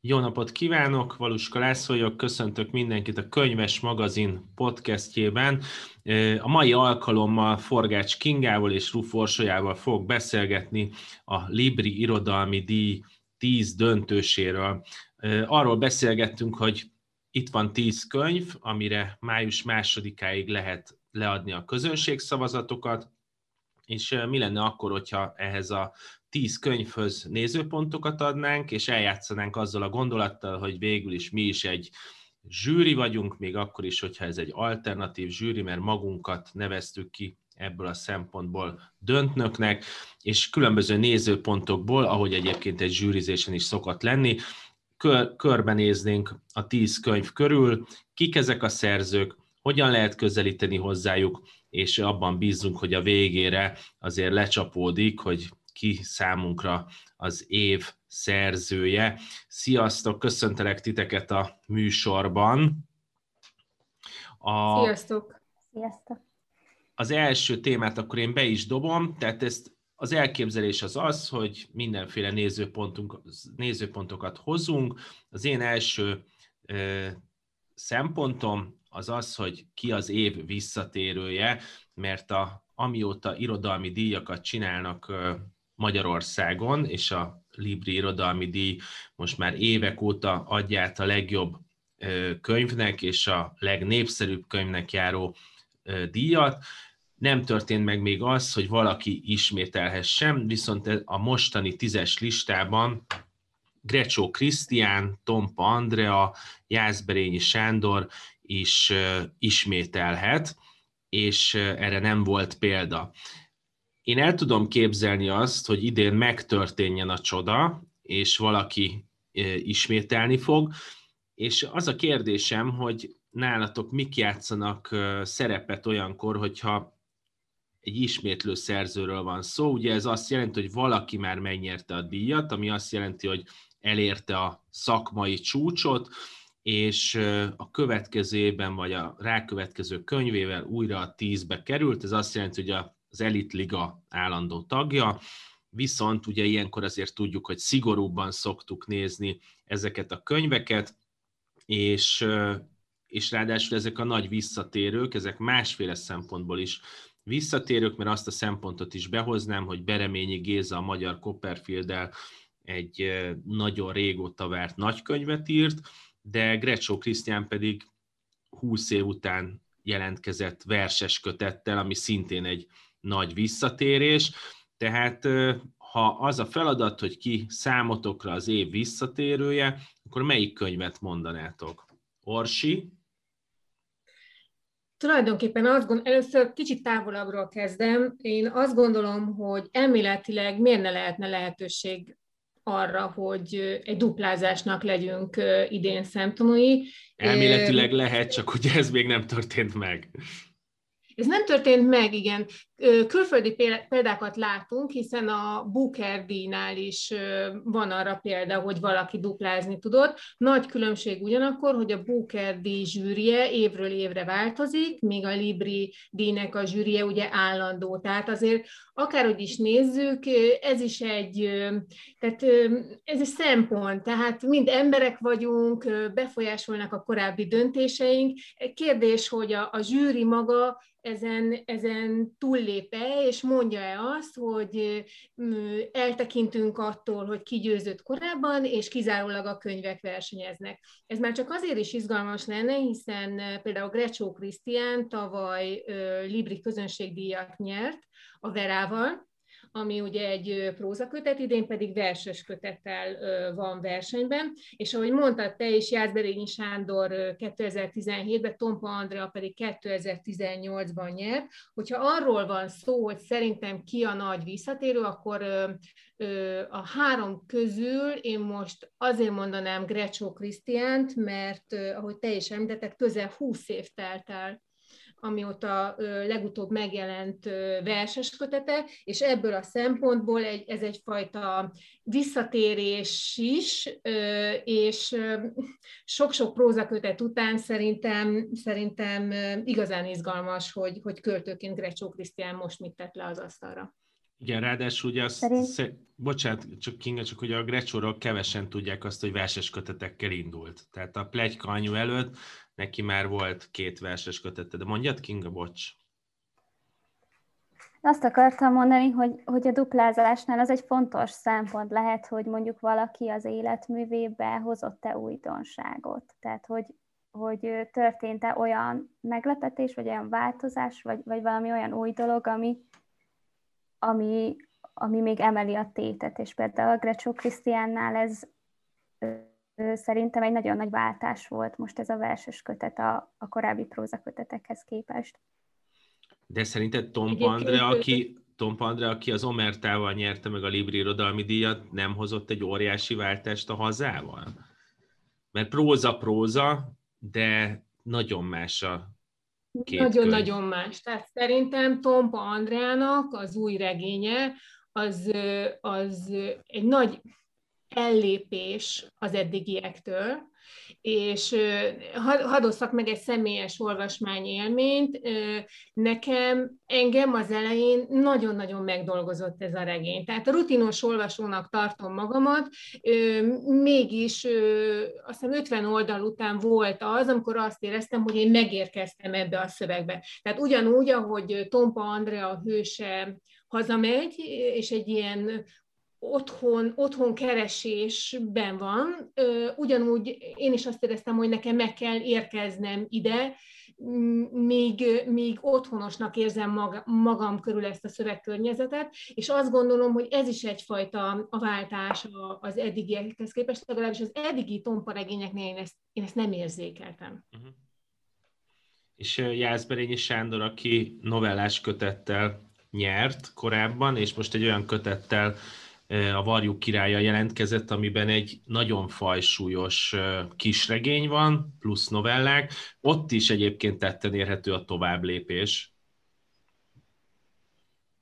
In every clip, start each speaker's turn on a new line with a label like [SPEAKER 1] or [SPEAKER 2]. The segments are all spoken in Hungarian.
[SPEAKER 1] Jó napot kívánok, Valuska László vagyok, köszöntök mindenkit a Könyves Magazin podcastjében. A mai alkalommal Forgács Kingával és Ruf Orsolyával fogok beszélgetni a Libri Irodalmi Díj 10 döntőséről. Arról beszélgettünk, hogy itt van 10 könyv, amire május másodikáig lehet leadni a közönségszavazatokat, és mi lenne akkor, hogyha ehhez a tíz könyvhöz nézőpontokat adnánk, és eljátszanánk azzal a gondolattal, hogy végül is mi is egy zsűri vagyunk, még akkor is, hogyha ez egy alternatív zsűri, mert magunkat neveztük ki ebből a szempontból döntnöknek, és különböző nézőpontokból, ahogy egyébként egy zsűrizésen is szokott lenni, kör, körbenéznénk a tíz könyv körül, kik ezek a szerzők, hogyan lehet közelíteni hozzájuk, és abban bízunk, hogy a végére azért lecsapódik, hogy ki számunkra az év szerzője. Sziasztok, köszöntelek titeket a műsorban.
[SPEAKER 2] A, Sziasztok!
[SPEAKER 3] Sziasztok!
[SPEAKER 1] Az első témát akkor én be is dobom, tehát ezt az elképzelés az az, hogy mindenféle nézőpontunk, nézőpontokat hozunk. Az én első ö, szempontom az az, hogy ki az év visszatérője, mert a, amióta irodalmi díjakat csinálnak Magyarországon, és a Libri Irodalmi Díj most már évek óta adját a legjobb könyvnek és a legnépszerűbb könyvnek járó díjat. Nem történt meg még az, hogy valaki ismételhessen, viszont a mostani tízes listában Grecsó Krisztián, Tompa Andrea, Jászberényi Sándor is ismételhet, és erre nem volt példa. Én el tudom képzelni azt, hogy idén megtörténjen a csoda, és valaki ismételni fog, és az a kérdésem, hogy nálatok mik játszanak szerepet olyankor, hogyha egy ismétlő szerzőről van szó. Ugye ez azt jelenti, hogy valaki már megnyerte a díjat, ami azt jelenti, hogy elérte a szakmai csúcsot, és a következő évben, vagy a rákövetkező könyvével újra a tízbe került. Ez azt jelenti, hogy a az Elit Liga állandó tagja, viszont ugye ilyenkor azért tudjuk, hogy szigorúbban szoktuk nézni ezeket a könyveket, és, és ráadásul ezek a nagy visszatérők, ezek másféle szempontból is visszatérők, mert azt a szempontot is behoznám, hogy Bereményi Géza a magyar copperfield egy nagyon régóta várt nagykönyvet írt, de Grecsó Krisztián pedig 20 év után jelentkezett verses kötettel, ami szintén egy nagy visszatérés, tehát ha az a feladat, hogy ki számotokra az év visszatérője, akkor melyik könyvet mondanátok? Orsi?
[SPEAKER 2] Tulajdonképpen azt gondolom, először kicsit távolabbról kezdem. Én azt gondolom, hogy elméletileg miért ne lehetne lehetőség arra, hogy egy duplázásnak legyünk idén szemtanúi.
[SPEAKER 1] Elméletileg lehet, csak ugye ez még nem történt meg.
[SPEAKER 2] Ez nem történt meg, igen. Külföldi példákat látunk, hiszen a Booker díjnál is van arra példa, hogy valaki duplázni tudott. Nagy különbség ugyanakkor, hogy a Booker díj zsűrie évről évre változik, míg a Libri díjnek a zsűrie ugye állandó. Tehát azért akárhogy is nézzük, ez is egy, tehát ez egy szempont, tehát mind emberek vagyunk, befolyásolnak a korábbi döntéseink. Kérdés, hogy a, a zsűri maga ezen, ezen túllép-e, és mondja-e azt, hogy eltekintünk attól, hogy ki győzött korábban, és kizárólag a könyvek versenyeznek. Ez már csak azért is izgalmas lenne, hiszen például Grecsó Krisztián tavaly Libri közönségdíjat nyert a Verával, ami ugye egy prózakötet, idén pedig verses kötettel van versenyben, és ahogy mondtad te is, Jászberényi Sándor 2017-ben, Tompa Andrea pedig 2018-ban nyert. Hogyha arról van szó, hogy szerintem ki a nagy visszatérő, akkor a három közül én most azért mondanám Grecsó Krisztiánt, mert ahogy te is említetted, közel 20 év telt el amióta legutóbb megjelent verses kötete, és ebből a szempontból egy, ez egyfajta visszatérés is, és sok-sok prózakötet után szerintem, szerintem igazán izgalmas, hogy, hogy költőként Grecsó Krisztián most mit tett le az asztalra.
[SPEAKER 1] Igen, ráadásul ugye azt, Szerint... bocsánat, csak Kinga, csak hogy a Grecsóról kevesen tudják azt, hogy verses kötetekkel indult. Tehát a plegyka anyu előtt neki már volt két verses kötete, de mondjad Kinga, bocs.
[SPEAKER 3] Azt akartam mondani, hogy, hogy a duplázásnál az egy fontos szempont lehet, hogy mondjuk valaki az életművébe hozott-e újdonságot. Tehát, hogy, hogy történt-e olyan meglepetés, vagy olyan változás, vagy, vagy valami olyan új dolog, ami, ami, ami még emeli a tétet. És például a Grecsó Krisztiánnál ez szerintem egy nagyon nagy váltás volt most ez a verses kötet a, a korábbi prózakötetekhez képest.
[SPEAKER 1] De szerinted Tom Pandre, aki, Tom Pandre, aki az Omertával nyerte meg a Libri irodalmi díjat, nem hozott egy óriási váltást a hazával? Mert próza-próza, de nagyon más a
[SPEAKER 2] Nagyon-nagyon más. Tehát szerintem Tompa Andrának az új regénye az, az egy nagy ellépés az eddigiektől, és hadd meg egy személyes olvasmány élményt. Nekem, engem az elején nagyon-nagyon megdolgozott ez a regény. Tehát a rutinos olvasónak tartom magamat, mégis azt hiszem 50 oldal után volt az, amikor azt éreztem, hogy én megérkeztem ebbe a szövegbe. Tehát ugyanúgy, ahogy Tompa Andrea a hőse hazamegy, és egy ilyen otthon, otthon keresésben van. Ugyanúgy én is azt éreztem, hogy nekem meg kell érkeznem ide, még, még otthonosnak érzem magam körül ezt a szövegkörnyezetet, és azt gondolom, hogy ez is egyfajta a váltás az eddigiekhez képest, legalábbis az eddigi tomparegényeknél én ezt, én ezt nem érzékeltem. Uh-huh.
[SPEAKER 1] És Jászberényi Sándor, aki novellás kötettel nyert korábban, és most egy olyan kötettel a Varjuk királya jelentkezett, amiben egy nagyon fajsúlyos kisregény van, plusz novellák. Ott is egyébként tetten érhető a továbblépés.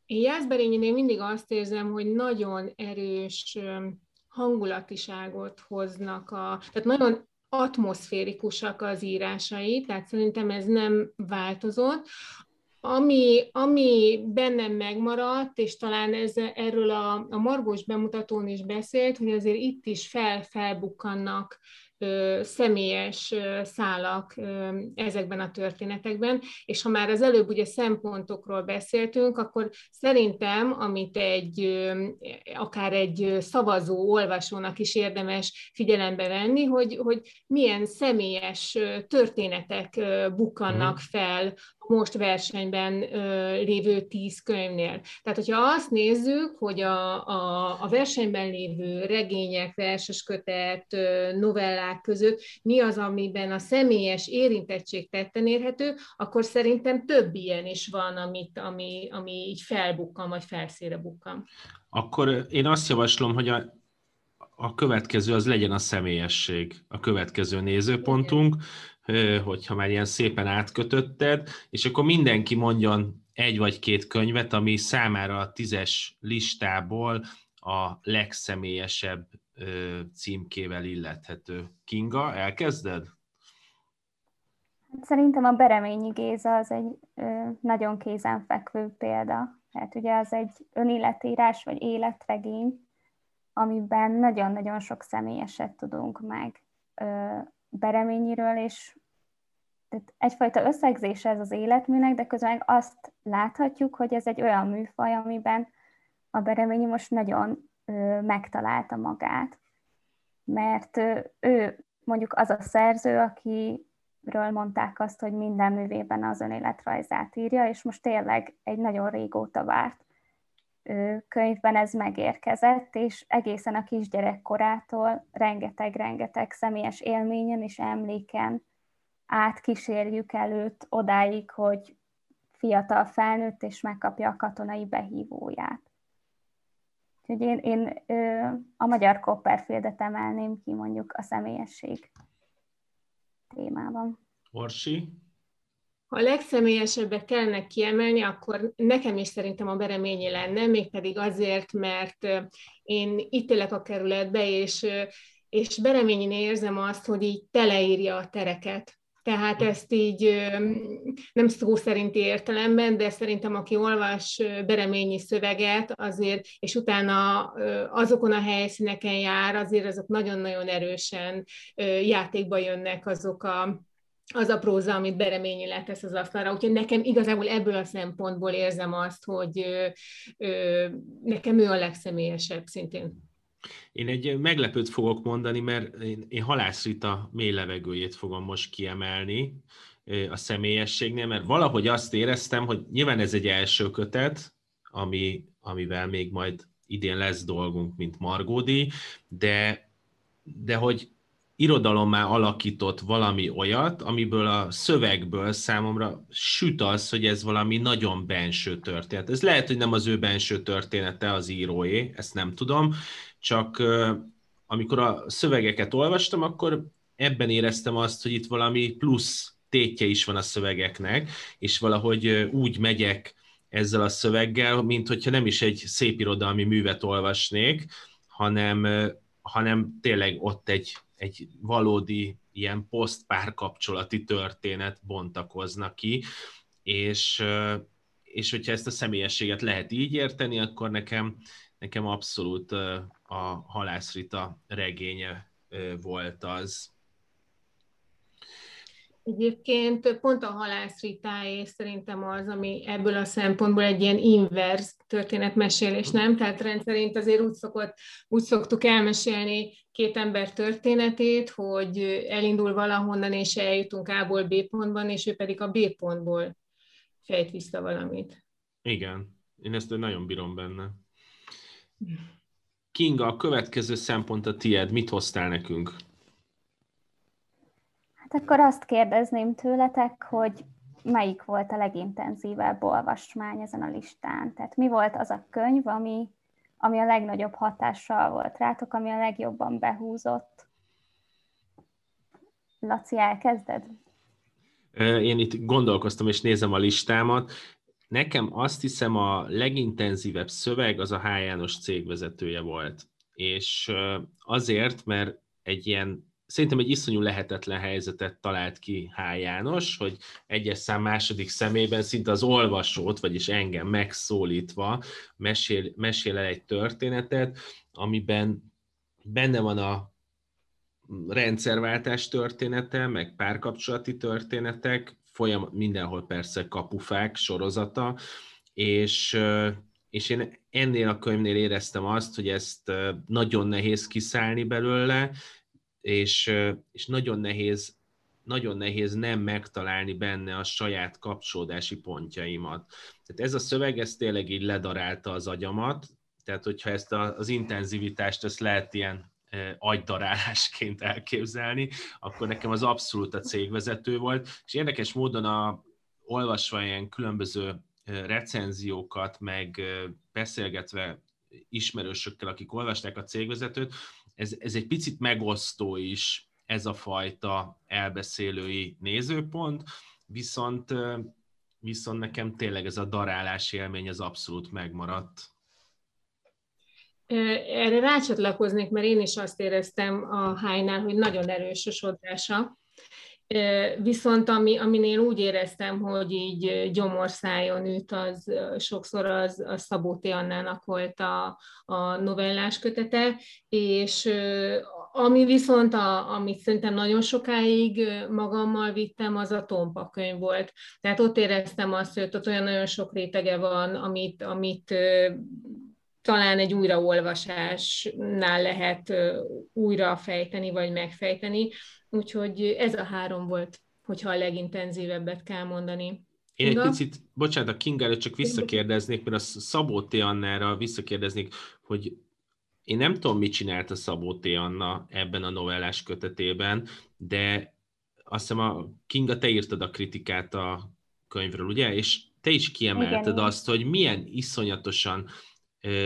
[SPEAKER 2] Én Jászberényinél mindig azt érzem, hogy nagyon erős hangulatiságot hoznak, a, tehát nagyon atmoszférikusak az írásai, tehát szerintem ez nem változott. Ami, ami bennem megmaradt, és talán ez, erről a, a Margós bemutatón is beszélt, hogy azért itt is fel, felbukkannak személyes szálak ezekben a történetekben, és ha már az előbb ugye szempontokról beszéltünk, akkor szerintem, amit egy akár egy szavazó olvasónak is érdemes figyelembe venni, hogy, hogy milyen személyes történetek bukkannak mhm. fel most versenyben lévő tíz könyvnél. Tehát, hogyha azt nézzük, hogy a, a, a versenyben lévő regények, verseskötet, novellák között mi az, amiben a személyes érintettség tetten érhető, akkor szerintem több ilyen is van, amit, ami, ami így felbukkan, vagy felszére bukkan.
[SPEAKER 1] Akkor én azt javaslom, hogy a, a következő az legyen a személyesség, a következő nézőpontunk. Igen hogyha már ilyen szépen átkötötted, és akkor mindenki mondjon egy vagy két könyvet, ami számára a tízes listából a legszemélyesebb címkével illethető. Kinga, elkezded?
[SPEAKER 3] Hát szerintem a Bereményi Géza az egy nagyon kézenfekvő példa. Tehát ugye az egy önéletírás vagy életregény, amiben nagyon-nagyon sok személyeset tudunk meg Bereményiről, és tehát egyfajta összegzése ez az életműnek, de közben azt láthatjuk, hogy ez egy olyan műfaj, amiben a Bereményi most nagyon megtalálta magát. Mert ő mondjuk az a szerző, akiről mondták azt, hogy minden művében az önéletrajzát írja, és most tényleg egy nagyon régóta várt könyvben ez megérkezett, és egészen a kisgyerekkorától rengeteg-rengeteg személyes élményen és emléken átkísérjük előtt odáig, hogy fiatal felnőtt és megkapja a katonai behívóját. Úgyhogy én, én a magyar Copperfieldet emelném ki mondjuk a személyesség témában.
[SPEAKER 1] Orsi?
[SPEAKER 2] Ha a legszemelyesebbet kellene kiemelni, akkor nekem is szerintem a Bereményi lenne, mégpedig azért, mert én itt élek a kerületbe, és, és Bereményin érzem azt, hogy így teleírja a tereket. Tehát ezt így nem szó szerinti értelemben, de szerintem aki olvas bereményi szöveget azért, és utána azokon a helyszíneken jár, azért azok nagyon-nagyon erősen játékba jönnek azok a az a próza, amit Bereményi letesz az asztalra. Úgyhogy nekem igazából ebből a szempontból érzem azt, hogy ö, ö, nekem ő a legszemélyesebb szintén.
[SPEAKER 1] Én egy meglepőt fogok mondani, mert én, én Halász Rita mély levegőjét fogom most kiemelni a személyességnél, mert valahogy azt éreztem, hogy nyilván ez egy első kötet, ami, amivel még majd idén lesz dolgunk, mint Margódi, de, de hogy irodalommá alakított valami olyat, amiből a szövegből számomra süt az, hogy ez valami nagyon benső történet. Ez lehet, hogy nem az ő benső története az íróé, ezt nem tudom, csak amikor a szövegeket olvastam, akkor ebben éreztem azt, hogy itt valami plusz tétje is van a szövegeknek, és valahogy úgy megyek ezzel a szöveggel, mint hogyha nem is egy szép irodalmi művet olvasnék, hanem, hanem tényleg ott egy egy valódi ilyen posztpárkapcsolati történet bontakozna ki, és, és hogyha ezt a személyességet lehet így érteni, akkor nekem, nekem abszolút a Halászrita regénye volt az.
[SPEAKER 2] Egyébként pont a halászritáé szerintem az, ami ebből a szempontból egy ilyen inverz történetmesélés, nem? Tehát rendszerint azért úgy, szokott, úgy szoktuk elmesélni két ember történetét, hogy elindul valahonnan, és eljutunk A-ból B pontban, és ő pedig a B pontból fejt vissza valamit.
[SPEAKER 1] Igen, én ezt nagyon bírom benne. Kinga, a következő szempont a tied, mit hoztál nekünk?
[SPEAKER 3] Hát akkor azt kérdezném tőletek, hogy melyik volt a legintenzívebb olvasmány ezen a listán? Tehát mi volt az a könyv, ami, ami a legnagyobb hatással volt rátok, ami a legjobban behúzott? Laci, elkezded?
[SPEAKER 1] Én itt gondolkoztam, és nézem a listámat. Nekem azt hiszem a legintenzívebb szöveg az a H. János cégvezetője volt. És azért, mert egy ilyen szerintem egy iszonyú lehetetlen helyzetet talált ki H. János, hogy egyes szám második szemében szinte az olvasót, vagyis engem megszólítva mesél, mesél el egy történetet, amiben benne van a rendszerváltás története, meg párkapcsolati történetek, folyam, mindenhol persze kapufák sorozata, és, és én ennél a könyvnél éreztem azt, hogy ezt nagyon nehéz kiszállni belőle, és, és nagyon nehéz nagyon nehéz nem megtalálni benne a saját kapcsolódási pontjaimat. Tehát ez a szöveg, ez tényleg így ledarálta az agyamat, tehát hogyha ezt a, az intenzivitást, ezt lehet ilyen agydarálásként elképzelni, akkor nekem az abszolút a cégvezető volt, és érdekes módon a, olvasva ilyen különböző recenziókat, meg beszélgetve ismerősökkel, akik olvasták a cégvezetőt, ez, ez egy picit megosztó is ez a fajta elbeszélői nézőpont, viszont, viszont nekem tényleg ez a darálás élmény az abszolút megmaradt.
[SPEAKER 2] Erre rácsatlakoznék, mert én is azt éreztem a hánynál, hogy nagyon erős a sodrása, Viszont ami, aminél úgy éreztem, hogy így gyomorszájon üt, az sokszor az a Szabó T. Annának volt a, a novellás kötete, és ami viszont, a, amit szerintem nagyon sokáig magammal vittem, az a Tompa könyv volt. Tehát ott éreztem azt, hogy ott olyan nagyon sok rétege van, amit, amit talán egy újraolvasásnál lehet újra fejteni, vagy megfejteni. Úgyhogy ez a három volt, hogyha a legintenzívebbet kell mondani.
[SPEAKER 1] Én egy picit, bocsánat, a King előtt csak visszakérdeznék, mert a Szabó T. Annára visszakérdeznék, hogy én nem tudom, mit csinált a Szabó T. Anna ebben a novellás kötetében, de azt hiszem a Kinga, te írtad a kritikát a könyvről, ugye? És te is kiemelted Igen. azt, hogy milyen iszonyatosan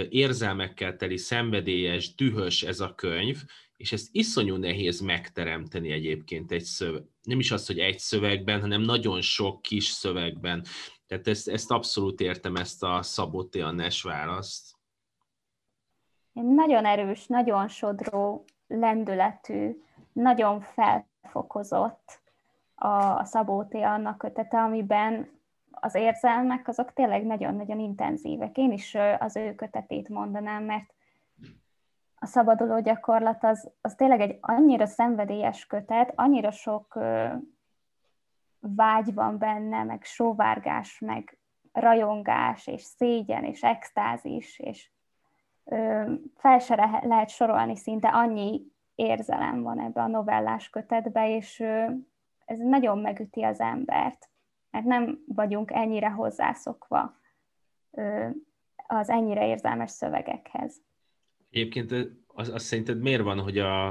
[SPEAKER 1] érzelmekkel teli, szenvedélyes, dühös ez a könyv, és ezt iszonyú nehéz megteremteni egyébként egy szöveg. Nem is az, hogy egy szövegben, hanem nagyon sok kis szövegben. Tehát ezt, ezt abszolút értem, ezt a Szaboté Annás választ.
[SPEAKER 3] Nagyon erős, nagyon sodró, lendületű, nagyon felfokozott, a Szabó T. annak kötete, amiben az érzelmek azok tényleg nagyon-nagyon intenzívek. Én is az ő kötetét mondanám, mert a szabaduló gyakorlat az, az tényleg egy annyira szenvedélyes kötet, annyira sok ö, vágy van benne, meg sóvárgás, meg rajongás, és szégyen, és extázis, és ö, fel se lehet sorolni szinte annyi érzelem van ebbe a novellás kötetbe, és ö, ez nagyon megüti az embert, mert nem vagyunk ennyire hozzászokva ö, az ennyire érzelmes szövegekhez.
[SPEAKER 1] Egyébként az, az szerinted miért van, hogy a,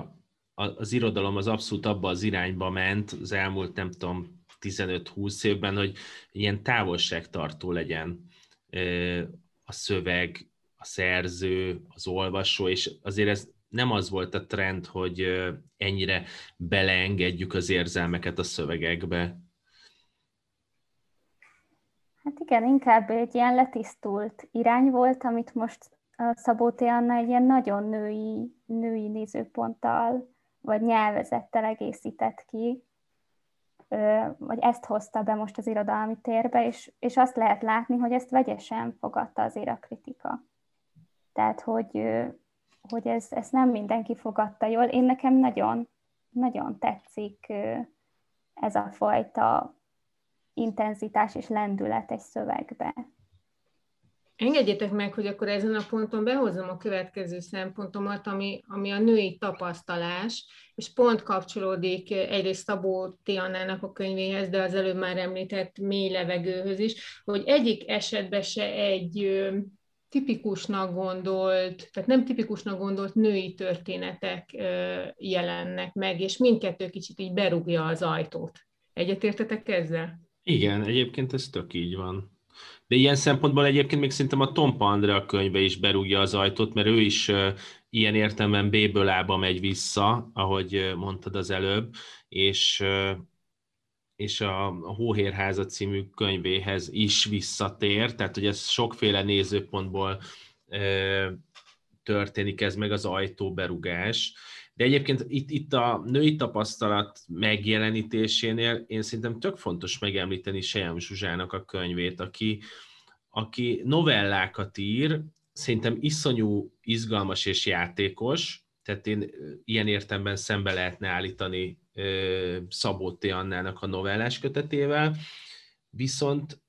[SPEAKER 1] a, az irodalom az abszolút abba az irányba ment az elmúlt, nem tudom, 15-20 évben, hogy ilyen távolságtartó legyen a szöveg, a szerző, az olvasó, és azért ez nem az volt a trend, hogy ennyire beleengedjük az érzelmeket a szövegekbe.
[SPEAKER 3] Hát igen, inkább egy ilyen letisztult irány volt, amit most Szabó. Anna egy ilyen nagyon női, női nézőponttal, vagy nyelvezettel egészített ki, vagy ezt hozta be most az irodalmi térbe, és, és azt lehet látni, hogy ezt vegyesen fogadta azért a kritika. Tehát, hogy, hogy ez, ez nem mindenki fogadta jól. Én nekem nagyon, nagyon tetszik ez a fajta intenzitás és lendület egy szövegbe.
[SPEAKER 2] Engedjétek meg, hogy akkor ezen a ponton behozom a következő szempontomat, ami, ami a női tapasztalás, és pont kapcsolódik egyrészt Szabó Tianának a könyvéhez, de az előbb már említett mély levegőhöz is, hogy egyik esetben se egy tipikusnak gondolt, tehát nem tipikusnak gondolt női történetek jelennek meg, és mindkettő kicsit így berúgja az ajtót. Egyetértetek ezzel?
[SPEAKER 1] Igen, egyébként ez tök így van. De ilyen szempontból egyébként még szerintem a Tompa Andrea könyve is berúgja az ajtót, mert ő is ilyen értelemben B-ből A-ba megy vissza, ahogy mondtad az előbb, és, és a, a Hóhérháza című könyvéhez is visszatér, tehát hogy ez sokféle nézőpontból történik ez meg az ajtóberugás. De egyébként itt, itt a női tapasztalat megjelenítésénél én szerintem tök fontos megemlíteni Sejem Zsuzsának a könyvét, aki, aki novellákat ír, szerintem iszonyú izgalmas és játékos, tehát én ilyen értemben szembe lehetne állítani Szabó T. Annának a novellás kötetével, viszont,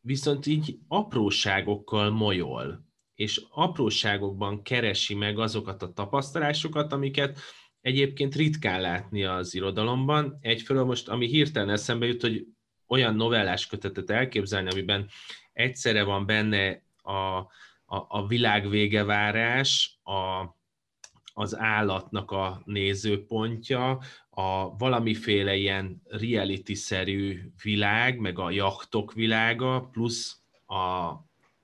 [SPEAKER 1] viszont így apróságokkal molyol és apróságokban keresi meg azokat a tapasztalásokat, amiket egyébként ritkán látni az irodalomban. Egyfelől most, ami hirtelen eszembe jut, hogy olyan novellás kötetet elképzelni, amiben egyszerre van benne a, a, a világ a, az állatnak a nézőpontja, a valamiféle ilyen reality-szerű világ, meg a jachtok világa, plusz a,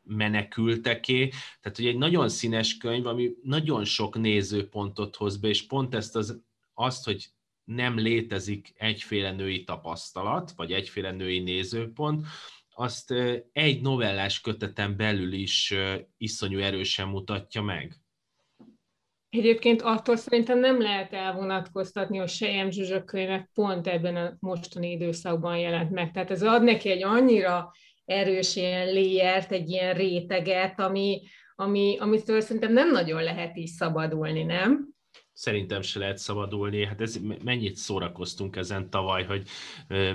[SPEAKER 1] menekülteké, tehát hogy egy nagyon színes könyv, ami nagyon sok nézőpontot hoz be, és pont ezt az, azt, hogy nem létezik egyféle női tapasztalat, vagy egyféle női nézőpont, azt egy novellás köteten belül is iszonyú erősen mutatja meg.
[SPEAKER 2] Egyébként attól szerintem nem lehet elvonatkoztatni, hogy Sejem Zsuzsa könyve pont ebben a mostani időszakban jelent meg. Tehát ez ad neki egy annyira erős ilyen léjert, egy ilyen réteget, ami, ami, amitől szerintem nem nagyon lehet így szabadulni, nem?
[SPEAKER 1] Szerintem se lehet szabadulni. Hát ez, mennyit szórakoztunk ezen tavaly, hogy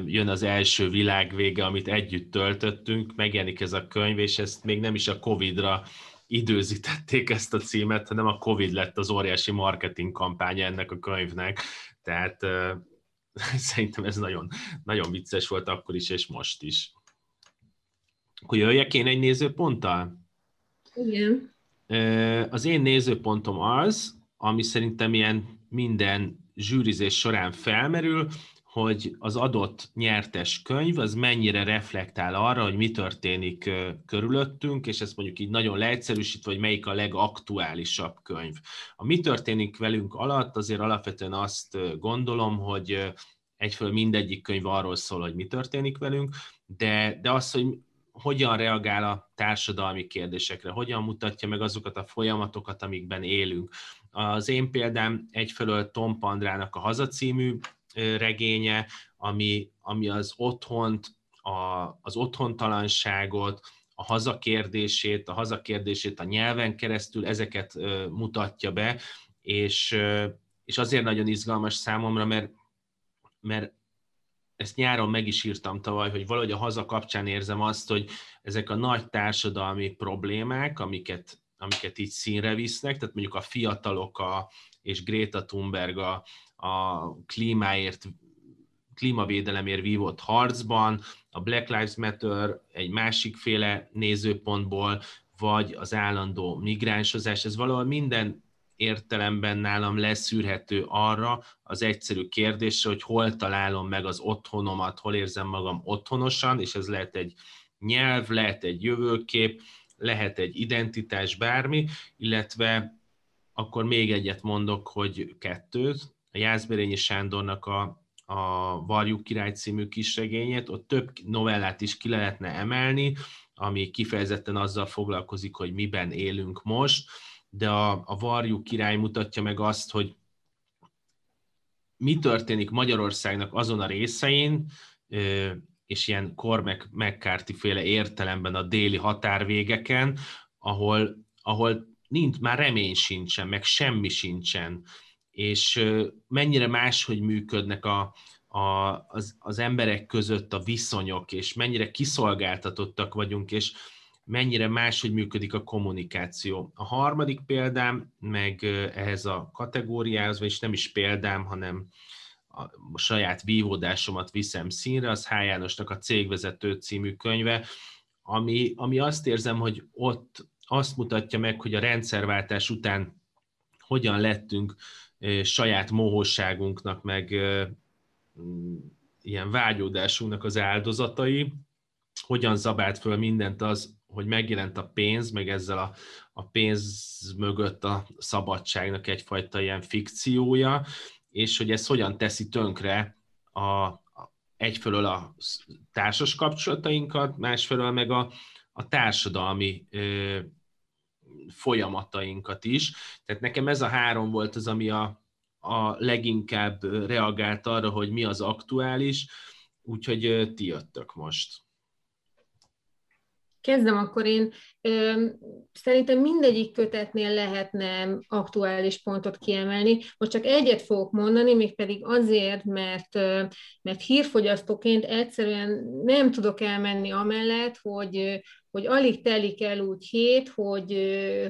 [SPEAKER 1] jön az első világvége, amit együtt töltöttünk, megjelenik ez a könyv, és ezt még nem is a Covid-ra időzítették ezt a címet, hanem a Covid lett az óriási marketing kampánya ennek a könyvnek. Tehát szerintem ez nagyon, nagyon vicces volt akkor is, és most is. Akkor jöjjek én egy nézőponttal?
[SPEAKER 2] Igen.
[SPEAKER 1] Az én nézőpontom az, ami szerintem ilyen minden zsűrizés során felmerül, hogy az adott nyertes könyv az mennyire reflektál arra, hogy mi történik körülöttünk, és ezt mondjuk így nagyon leegyszerűsítve, hogy melyik a legaktuálisabb könyv. A mi történik velünk alatt azért alapvetően azt gondolom, hogy egyfelől mindegyik könyv arról szól, hogy mi történik velünk, de, de az, hogy hogyan reagál a társadalmi kérdésekre, hogyan mutatja meg azokat a folyamatokat, amikben élünk. Az én példám egyfelől Tom Pandrának a Haza című regénye, ami, ami az otthont, a, az otthontalanságot, a hazakérdését, a hazakérdését a nyelven keresztül, ezeket mutatja be, és, és azért nagyon izgalmas számomra, mert, mert ezt nyáron meg is írtam tavaly, hogy valahogy a haza kapcsán érzem azt, hogy ezek a nagy társadalmi problémák, amiket, amiket így színre visznek, tehát mondjuk a fiatalok a, és Greta Thunberg a, a klímáért klímavédelemért vívott harcban, a Black Lives Matter egy másikféle nézőpontból, vagy az állandó migránsozás, ez valahol minden értelemben nálam leszűrhető arra az egyszerű kérdésre, hogy hol találom meg az otthonomat, hol érzem magam otthonosan, és ez lehet egy nyelv, lehet egy jövőkép, lehet egy identitás, bármi, illetve akkor még egyet mondok, hogy kettőt. A Jászberényi Sándornak a a Varjuk király című kisregényét, ott több novellát is ki lehetne emelni, ami kifejezetten azzal foglalkozik, hogy miben élünk most, de a, a Varjuk király mutatja meg azt, hogy mi történik Magyarországnak azon a részein, és ilyen Cormac McCarthy féle értelemben a déli határvégeken, ahol, ahol nincs, már remény sincsen, meg semmi sincsen. És mennyire máshogy működnek a, a, az, az emberek között a viszonyok, és mennyire kiszolgáltatottak vagyunk, és mennyire máshogy működik a kommunikáció. A harmadik példám, meg ehhez a kategóriához, vagyis nem is példám, hanem a saját vívódásomat viszem színre, az H. Jánosnak a Cégvezető című könyve, ami, ami azt érzem, hogy ott azt mutatja meg, hogy a rendszerváltás után hogyan lettünk saját mohóságunknak, meg mm, ilyen vágyódásunknak az áldozatai, hogyan zabált föl mindent az, hogy megjelent a pénz, meg ezzel a, a pénz mögött a szabadságnak egyfajta ilyen fikciója, és hogy ez hogyan teszi tönkre a, a, egyfelől a társas kapcsolatainkat, másfelől meg a, a társadalmi ö, folyamatainkat is. Tehát nekem ez a három volt az, ami a, a leginkább reagált arra, hogy mi az aktuális, úgyhogy ti jöttök most.
[SPEAKER 2] Kezdem akkor én. Szerintem mindegyik kötetnél lehetne aktuális pontot kiemelni. Most csak egyet fogok mondani, mégpedig azért, mert, mert hírfogyasztóként egyszerűen nem tudok elmenni amellett, hogy, hogy alig telik el úgy hét, hogy,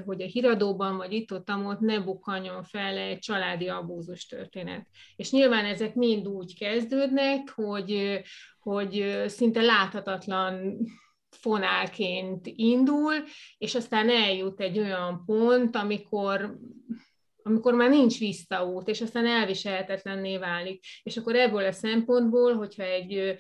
[SPEAKER 2] hogy a híradóban vagy itt-ott ott ne bukkanjon fel egy családi abúzus történet. És nyilván ezek mind úgy kezdődnek, hogy, hogy szinte láthatatlan fonálként indul, és aztán eljut egy olyan pont, amikor amikor már nincs visszaút, és aztán elviselhetetlenné válik. És akkor ebből a szempontból, hogyha egy,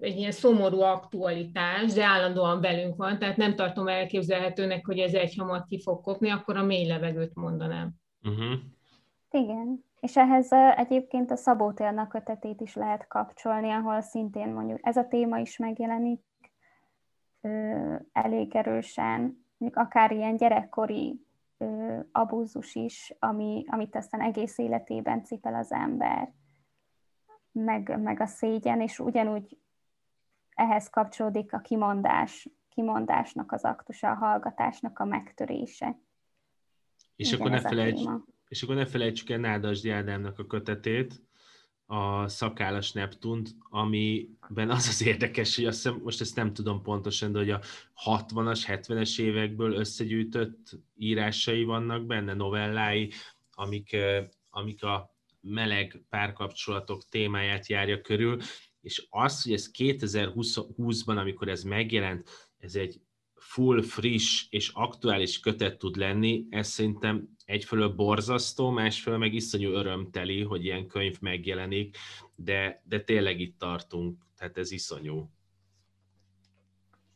[SPEAKER 2] egy ilyen szomorú aktualitás, de állandóan velünk van, tehát nem tartom elképzelhetőnek, hogy ez egy hamar ki fog kopni, akkor a mély levegőt mondanám. Uh-huh.
[SPEAKER 3] Igen. És ehhez egyébként a Szabó Télnak kötetét is lehet kapcsolni, ahol szintén mondjuk ez a téma is megjelenik, elég erősen, akár ilyen gyerekkori abúzus is, ami, amit aztán egész életében cipel az ember, meg, meg a szégyen, és ugyanúgy ehhez kapcsolódik a kimondás, kimondásnak az aktusa, a hallgatásnak a megtörése.
[SPEAKER 1] És, Igen, akkor ne felejts, és akkor ne felejtsük el Nádasdi Ádámnak a kötetét, a szakállas Neptunt, amiben az az érdekes, hogy azt hiszem, most ezt nem tudom pontosan, de hogy a 60-as, 70-es évekből összegyűjtött írásai vannak benne, novellái, amik, amik a meleg párkapcsolatok témáját járja körül, és az, hogy ez 2020-ban, amikor ez megjelent, ez egy full, friss és aktuális kötet tud lenni, ez szerintem egyfelől borzasztó, másfelől meg iszonyú örömteli, hogy ilyen könyv megjelenik, de, de tényleg itt tartunk, tehát ez iszonyú.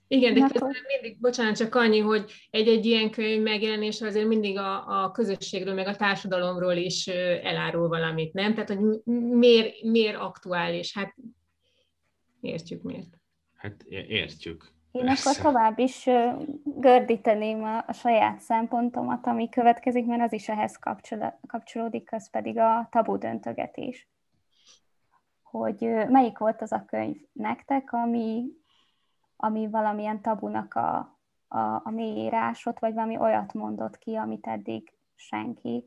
[SPEAKER 2] Igen, de közben mindig, bocsánat, csak annyi, hogy egy-egy ilyen könyv megjelenése azért mindig a, a közösségről, meg a társadalomról is elárul valamit, nem? Tehát, hogy miért, miért aktuális? Hát értjük miért.
[SPEAKER 1] Hát értjük.
[SPEAKER 3] Én Persze. akkor tovább is gördíteném a, a saját szempontomat, ami következik, mert az is ehhez kapcsolódik, az pedig a tabu döntögetés. hogy melyik volt az a könyv nektek, ami, ami valamilyen tabunak a, a, a mélyírásot, vagy valami olyat mondott ki, amit eddig senki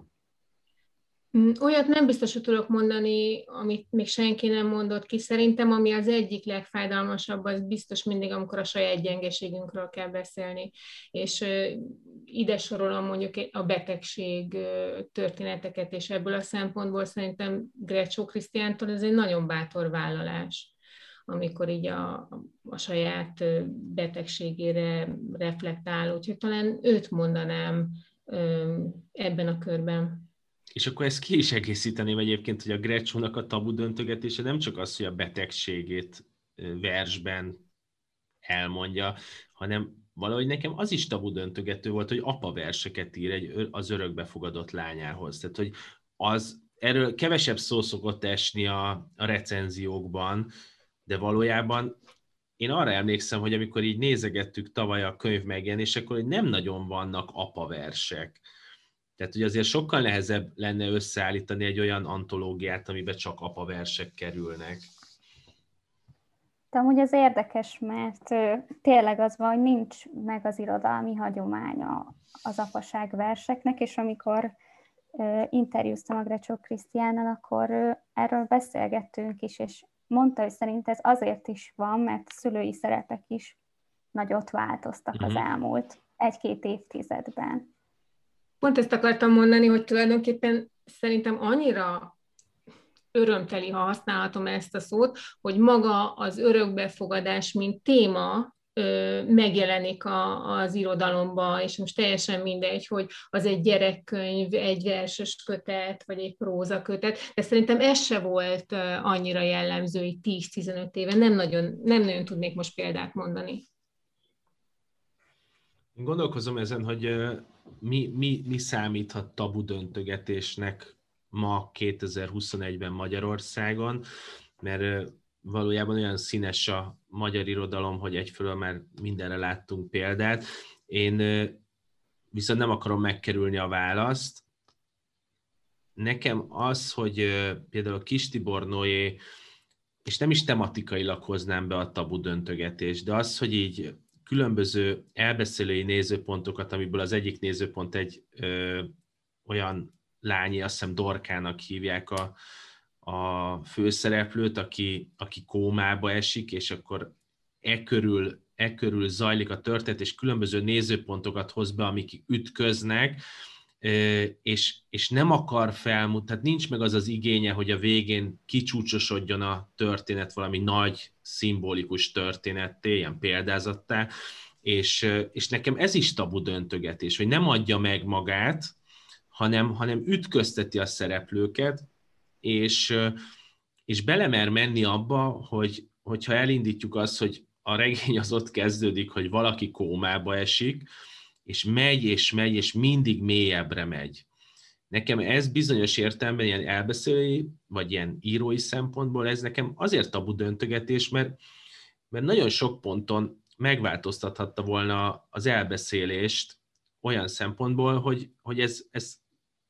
[SPEAKER 2] olyat nem biztos, hogy tudok mondani, amit még senki nem mondott ki. Szerintem, ami az egyik legfájdalmasabb, az biztos mindig, amikor a saját gyengeségünkről kell beszélni. És ide sorolom mondjuk a betegség történeteket, és ebből a szempontból szerintem Grecsó Krisztiántól ez egy nagyon bátor vállalás amikor így a, a saját betegségére reflektál. Úgyhogy talán őt mondanám ebben a körben.
[SPEAKER 1] És akkor ezt ki is egészíteném egyébként, hogy a Grecsónak a tabu döntögetése nem csak az, hogy a betegségét versben elmondja, hanem valahogy nekem az is tabu döntögető volt, hogy apa verseket ír egy, az örökbefogadott lányához. Tehát, hogy az, erről kevesebb szó szokott esni a, a recenziókban, de valójában én arra emlékszem, hogy amikor így nézegettük tavaly a könyv megjelenésekor, hogy nem nagyon vannak apa versek tehát ugye azért sokkal nehezebb lenne összeállítani egy olyan antológiát, amiben csak apaversek kerülnek.
[SPEAKER 3] De amúgy ez érdekes, mert tényleg az van, hogy nincs meg az irodalmi hagyománya az apaság verseknek, és amikor interjúztam a Grecsó Krisztiánnal, akkor erről beszélgettünk is, és mondta, hogy szerint ez azért is van, mert a szülői szerepek is nagyot változtak uh-huh. az mhm. elmúlt egy-két évtizedben.
[SPEAKER 2] Pont ezt akartam mondani, hogy tulajdonképpen szerintem annyira örömteli, ha használhatom ezt a szót, hogy maga az örökbefogadás, mint téma, megjelenik a, az irodalomba, és most teljesen mindegy, hogy az egy gyerekkönyv, egy verses kötet, vagy egy próza kötet, de szerintem ez se volt annyira jellemző így 10-15 éve, nem nagyon, nem nagyon tudnék most példát mondani.
[SPEAKER 1] Én gondolkozom ezen, hogy mi, mi, mi számíthat tabu döntögetésnek ma 2021-ben Magyarországon, mert valójában olyan színes a magyar irodalom, hogy egyfelől már mindenre láttunk példát. Én viszont nem akarom megkerülni a választ. Nekem az, hogy például a Kis Tibor Noé, és nem is tematikailag hoznám be a tabu döntögetést, de az, hogy így különböző elbeszélői nézőpontokat, amiből az egyik nézőpont egy ö, olyan lányi, azt hiszem Dorkának hívják a, a főszereplőt, aki, aki kómába esik, és akkor e körül, e körül zajlik a történet, és különböző nézőpontokat hoz be, amik ütköznek, és, és nem akar felmutatni, tehát nincs meg az az igénye, hogy a végén kicsúcsosodjon a történet valami nagy, szimbolikus történetté, ilyen példázattá, és, és nekem ez is tabu döntögetés, hogy nem adja meg magát, hanem, hanem ütközteti a szereplőket, és, és belemer menni abba, hogy, hogyha elindítjuk azt, hogy a regény az ott kezdődik, hogy valaki kómába esik, és megy, és megy, és mindig mélyebbre megy. Nekem ez bizonyos értelemben ilyen elbeszélői, vagy ilyen írói szempontból ez nekem azért tabu döntögetés, mert, mert nagyon sok ponton megváltoztathatta volna az elbeszélést olyan szempontból, hogy, hogy ez, ez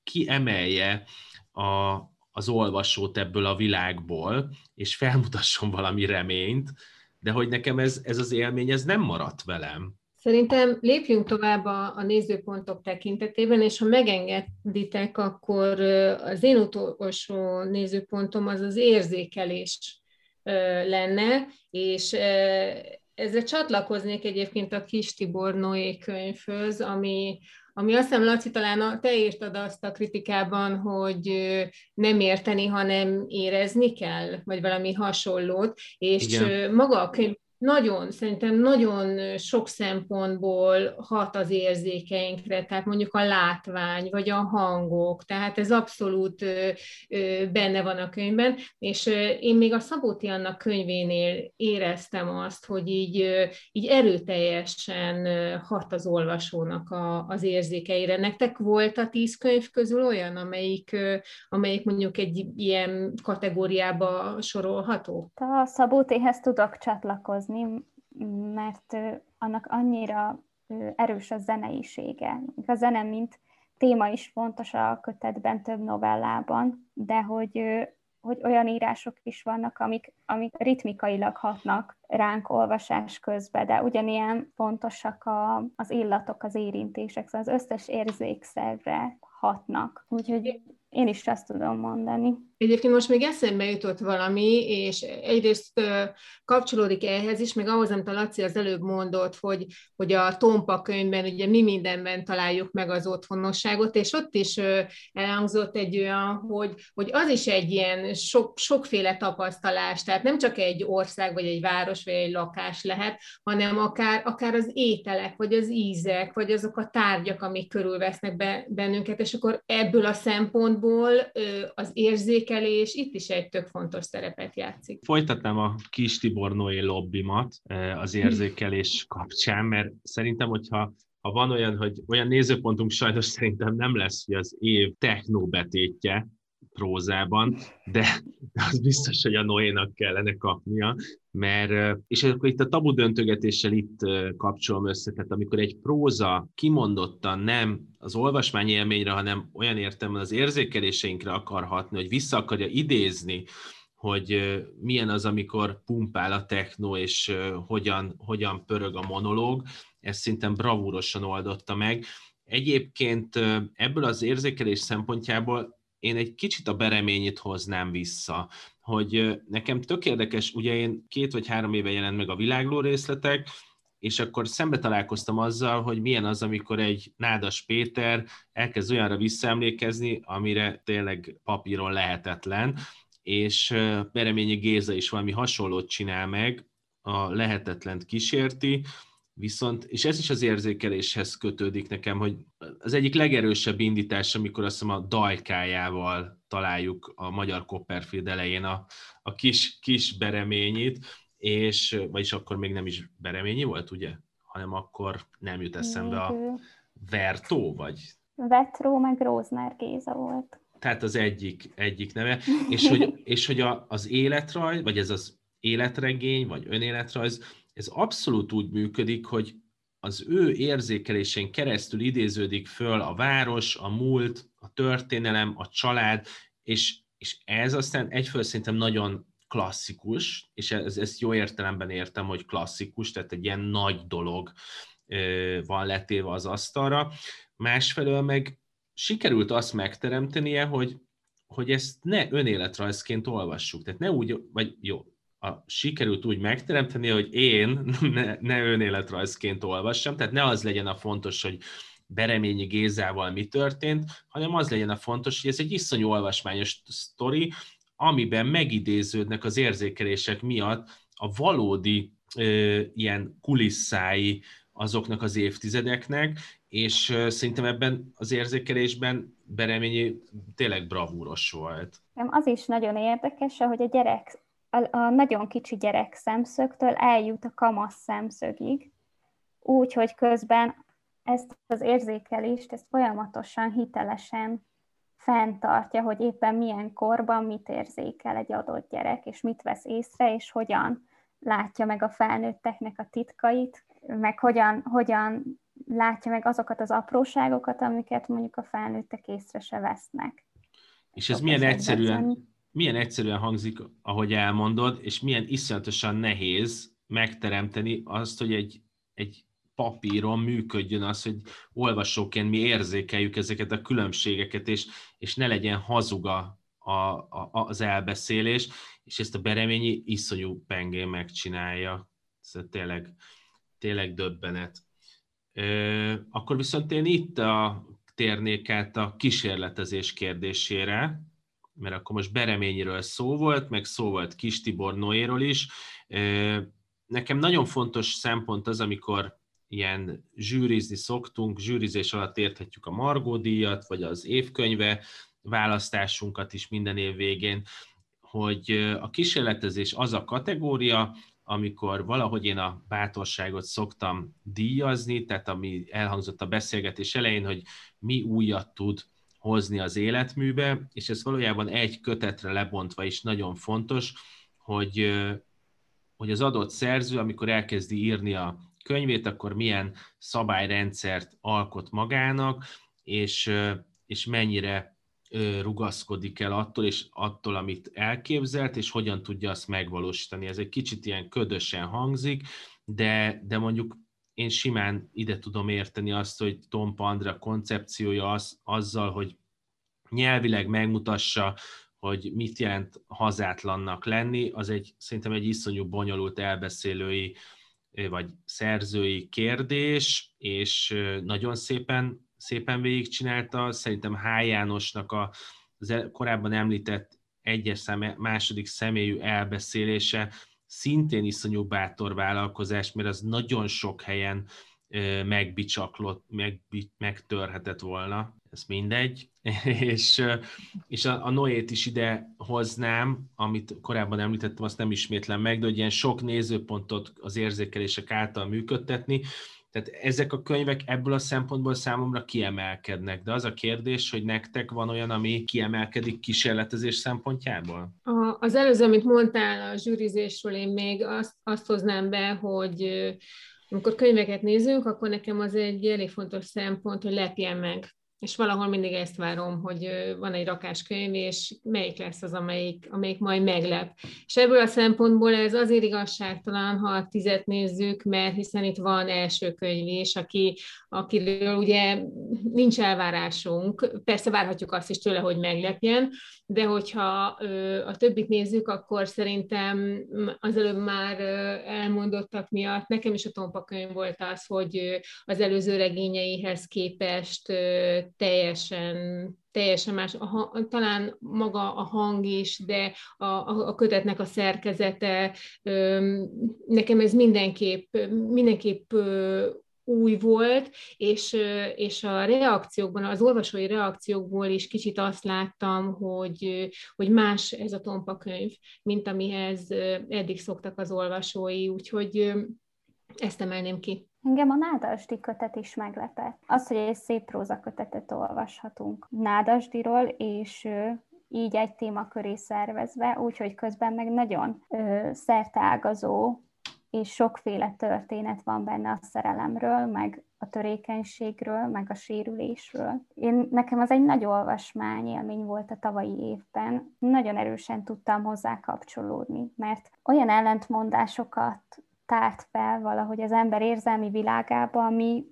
[SPEAKER 1] kiemelje a, az olvasót ebből a világból, és felmutasson valami reményt, de hogy nekem ez, ez az élmény, ez nem maradt velem.
[SPEAKER 2] Szerintem lépjünk tovább a, a nézőpontok tekintetében, és ha megengeditek, akkor az én utolsó nézőpontom az az érzékelés lenne, és ezzel csatlakoznék egyébként a Kis Tibor Noé könyvhöz, ami, ami azt hiszem, Laci, talán te írtad azt a kritikában, hogy nem érteni, hanem érezni kell, vagy valami hasonlót, és Igen. maga a könyv nagyon, szerintem nagyon sok szempontból hat az érzékeinkre, tehát mondjuk a látvány, vagy a hangok, tehát ez abszolút benne van a könyvben, és én még a Szabóti Annak könyvénél éreztem azt, hogy így, így erőteljesen hat az olvasónak a, az érzékeire. Nektek volt a tíz könyv közül olyan, amelyik, amelyik mondjuk egy ilyen kategóriába sorolható?
[SPEAKER 3] A Szabótéhez tudok csatlakozni olvasni, mert annak annyira erős a zeneisége. A zene, mint téma is fontos a kötetben, több novellában, de hogy hogy olyan írások is vannak, amik, amik ritmikailag hatnak ránk olvasás közben, de ugyanilyen fontosak a, az illatok, az érintések, szóval az összes érzékszerre hatnak. Úgyhogy én is azt tudom mondani.
[SPEAKER 2] Egyébként most még eszembe jutott valami, és egyrészt kapcsolódik ehhez is, meg ahhoz, amit a Laci az előbb mondott, hogy, hogy a Tompa könyvben ugye mi mindenben találjuk meg az otthonosságot, és ott is elhangzott egy olyan, hogy, hogy az is egy ilyen sok, sokféle tapasztalás, tehát nem csak egy ország, vagy egy város, vagy egy lakás lehet, hanem akár, akár az ételek, vagy az ízek, vagy azok a tárgyak, amik körülvesznek be, bennünket, és akkor ebből a szempontból az érzék érzékelés itt is egy tök fontos szerepet játszik.
[SPEAKER 1] Folytatnám a kis Tibor Noé lobbimat eh, az érzékelés kapcsán, mert szerintem, hogyha ha van olyan, hogy olyan nézőpontunk sajnos szerintem nem lesz, hogy az év technóbetétje, prózában, de az biztos, hogy a Noénak kellene kapnia, mert, és akkor itt a tabu döntögetéssel itt kapcsolom össze, tehát amikor egy próza kimondottan nem az olvasmány élményre, hanem olyan értelemben az érzékeléseinkre akar hatni, hogy vissza akarja idézni, hogy milyen az, amikor pumpál a techno, és hogyan, hogyan pörög a monológ, ezt szintén bravúrosan oldotta meg. Egyébként ebből az érzékelés szempontjából én egy kicsit a bereményit hoznám vissza, hogy nekem tök érdekes, ugye én két vagy három éve jelent meg a világló részletek, és akkor szembe találkoztam azzal, hogy milyen az, amikor egy Nádas Péter elkezd olyanra visszaemlékezni, amire tényleg papíron lehetetlen, és Bereményi Géza is valami hasonlót csinál meg, a lehetetlent kísérti, Viszont, és ez is az érzékeléshez kötődik nekem, hogy az egyik legerősebb indítás, amikor azt hiszem a dajkájával találjuk a magyar Copperfield elején a, a kis, kis bereményit, és, vagyis akkor még nem is bereményi volt, ugye? Hanem akkor nem jut eszembe a Vertó, vagy?
[SPEAKER 3] Vetró, meg Róznár Géza volt.
[SPEAKER 1] Tehát az egyik, egyik neve. És hogy, és hogy a, az életrajz, vagy ez az életregény, vagy önéletrajz, ez abszolút úgy működik, hogy az ő érzékelésén keresztül idéződik föl a város, a múlt, a történelem, a család, és, és ez aztán egyföl szerintem nagyon klasszikus, és ez, ezt jó értelemben értem, hogy klasszikus, tehát egy ilyen nagy dolog van letéve az asztalra. Másfelől meg sikerült azt megteremtenie, hogy, hogy ezt ne önéletrajzként olvassuk. Tehát ne úgy, vagy jó, a, sikerült úgy megteremteni, hogy én ne, ne önéletrajzként olvassam, tehát ne az legyen a fontos, hogy Bereményi Gézával mi történt, hanem az legyen a fontos, hogy ez egy iszonyú olvasmányos sztori, amiben megidéződnek az érzékelések miatt a valódi ö, ilyen kulisszái azoknak az évtizedeknek, és ö, szerintem ebben az érzékelésben Bereményi tényleg bravúros volt.
[SPEAKER 3] Az is nagyon érdekes, hogy a gyerek a, a nagyon kicsi gyerek szemszögtől eljut a kamasz szemszögig, úgy, hogy közben ezt az érzékelést, ezt folyamatosan, hitelesen fenntartja, hogy éppen milyen korban mit érzékel egy adott gyerek, és mit vesz észre, és hogyan látja meg a felnőtteknek a titkait, meg hogyan, hogyan látja meg azokat az apróságokat, amiket mondjuk a felnőttek észre se vesznek.
[SPEAKER 1] És ez milyen egyszerűen, milyen egyszerűen hangzik, ahogy elmondod, és milyen iszonyatosan nehéz megteremteni azt, hogy egy, egy papíron működjön az, hogy olvasóként mi érzékeljük ezeket a különbségeket, és, és ne legyen hazuga a, a, az elbeszélés, és ezt a Bereményi iszonyú pengén megcsinálja. Ez tényleg, tényleg döbbenet. Ö, akkor viszont én itt a, térnék át a kísérletezés kérdésére, mert akkor most Bereményiről szó volt, meg szó volt Kis Tibor Noéról is. Nekem nagyon fontos szempont az, amikor ilyen zsűrizni szoktunk, zsűrizés alatt érthetjük a Margó díjat, vagy az évkönyve választásunkat is minden év végén, hogy a kísérletezés az a kategória, amikor valahogy én a bátorságot szoktam díjazni, tehát ami elhangzott a beszélgetés elején, hogy mi újat tud hozni az életműbe, és ez valójában egy kötetre lebontva is nagyon fontos, hogy, hogy az adott szerző, amikor elkezdi írni a könyvét, akkor milyen szabályrendszert alkot magának, és, és mennyire rugaszkodik el attól, és attól, amit elképzelt, és hogyan tudja azt megvalósítani. Ez egy kicsit ilyen ködösen hangzik, de, de mondjuk én simán ide tudom érteni azt, hogy Tom Pandra koncepciója az, azzal, hogy nyelvileg megmutassa, hogy mit jelent hazátlannak lenni, az egy szerintem egy iszonyú bonyolult elbeszélői vagy szerzői kérdés, és nagyon szépen, szépen végigcsinálta. Szerintem H. Jánosnak a, az korábban említett egyes szeme, második személyű elbeszélése szintén iszonyú bátor vállalkozás, mert az nagyon sok helyen megbicsaklott, meg, megtörhetett volna, ez mindegy, és, és a, a Noét is ide hoznám, amit korábban említettem, azt nem ismétlem meg, de hogy ilyen sok nézőpontot az érzékelések által működtetni, tehát ezek a könyvek ebből a szempontból számomra kiemelkednek, de az a kérdés, hogy nektek van olyan, ami kiemelkedik kísérletezés szempontjából?
[SPEAKER 2] A, az előző, amit mondtál a zsűrizésről, én még azt, azt hoznám be, hogy amikor könyveket nézünk, akkor nekem az egy elég fontos szempont, hogy lepjen meg és valahol mindig ezt várom, hogy van egy rakáskönyv, és melyik lesz az, amelyik, amelyik majd meglep. És ebből a szempontból ez azért igazságtalan, ha a tizet nézzük, mert hiszen itt van első könyv is, aki, akiről ugye nincs elvárásunk, persze várhatjuk azt is tőle, hogy meglepjen, de hogyha a többit nézzük, akkor szerintem az előbb már elmondottak miatt, nekem is a Tompa könyv volt az, hogy az előző regényeihez képest teljesen, teljesen más, a, talán maga a hang is, de a, a, a kötetnek a szerkezete, nekem ez mindenképp, mindenképp új volt, és, és a reakciókban, az olvasói reakciókból is kicsit azt láttam, hogy, hogy más ez a tompa könyv, mint amihez eddig szoktak az olvasói, úgyhogy ezt emelném ki.
[SPEAKER 3] Engem a Nádasdi kötet is meglepett. Az, hogy egy szép próza kötetet olvashatunk Nádasdiról, és így egy témaköré szervezve, úgyhogy közben meg nagyon ö, szerteágazó és sokféle történet van benne a szerelemről, meg a törékenységről, meg a sérülésről. Én, nekem az egy nagy olvasmány élmény volt a tavalyi évben. Nagyon erősen tudtam hozzá kapcsolódni, mert olyan ellentmondásokat tárt fel valahogy az ember érzelmi világába, ami,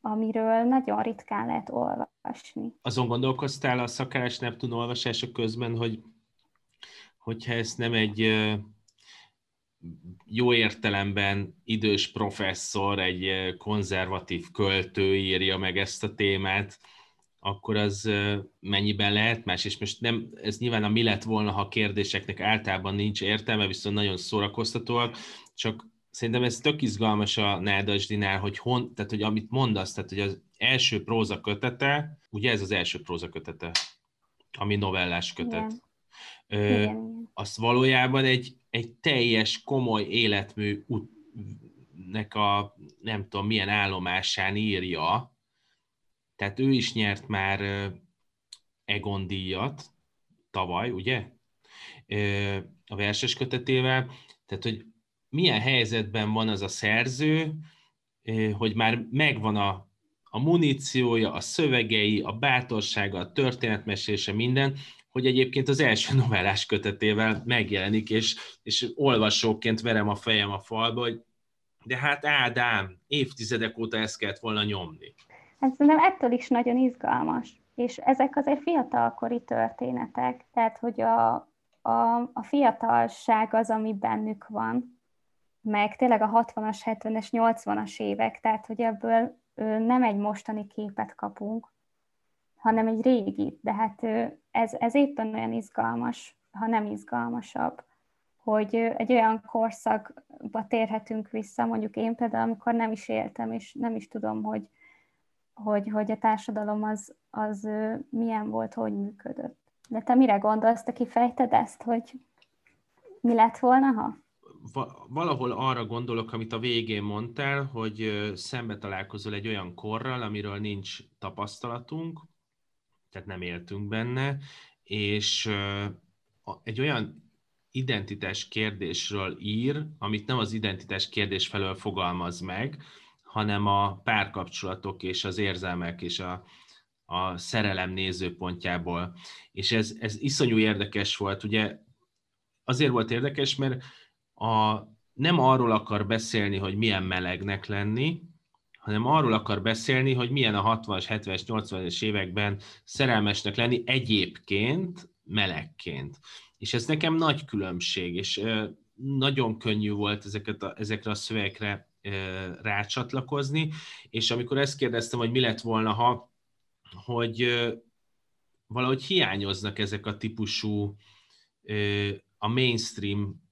[SPEAKER 3] amiről nagyon ritkán lehet olvasni.
[SPEAKER 1] Azon gondolkoztál a szakállas Neptun olvasása közben, hogy hogyha ezt nem egy jó értelemben idős professzor, egy konzervatív költő írja meg ezt a témát, akkor az mennyiben lehet más? És most nem, ez nyilván a mi lett volna, ha kérdéseknek általában nincs értelme, viszont nagyon szórakoztatóak, csak szerintem ez tök izgalmas a Nádasdinál, hogy, hon, tehát, hogy amit mondasz, tehát hogy az első próza kötete, ugye ez az első próza kötete, ami novellás kötet. Igen. Ö, Igen. Azt valójában egy, egy teljes, komoly életmű nek a nem tudom milyen állomásán írja, tehát ő is nyert már Egon díjat tavaly, ugye? A verses kötetével, tehát hogy milyen helyzetben van az a szerző, hogy már megvan a, a muníciója, a szövegei, a bátorsága, a történetmesése, minden, hogy egyébként az első novellás kötetével megjelenik, és, és olvasóként verem a fejem a falba, hogy de hát Ádám, évtizedek óta ezt kellett volna nyomni.
[SPEAKER 3] Hát szerintem ettől is nagyon izgalmas. És ezek azért fiatalkori történetek, tehát hogy a, a, a fiatalság az, ami bennük van, meg tényleg a 60-as, 70-es, 80-as évek, tehát hogy ebből nem egy mostani képet kapunk, hanem egy régi, de hát ez, ez éppen olyan izgalmas, ha nem izgalmasabb, hogy egy olyan korszakba térhetünk vissza, mondjuk én például, amikor nem is éltem, és nem is tudom, hogy, hogy, hogy a társadalom az, az milyen volt, hogy működött. De te mire gondolsz, te kifejted ezt, hogy mi lett volna, ha?
[SPEAKER 1] Valahol arra gondolok, amit a végén mondtál, hogy szembe találkozol egy olyan korral, amiről nincs tapasztalatunk, tehát nem éltünk benne, és egy olyan identitás kérdésről ír, amit nem az identitás kérdés felől fogalmaz meg, hanem a párkapcsolatok és az érzelmek és a, a szerelem nézőpontjából. És ez, ez iszonyú érdekes volt. Ugye azért volt érdekes, mert a, nem arról akar beszélni, hogy milyen melegnek lenni, hanem arról akar beszélni, hogy milyen a 60-as, 70-es, 80-es években szerelmesnek lenni egyébként, melegként. És ez nekem nagy különbség, és nagyon könnyű volt ezeket a, ezekre a szövegekre rácsatlakozni, és amikor ezt kérdeztem, hogy mi lett volna, ha hogy valahogy hiányoznak ezek a típusú a mainstream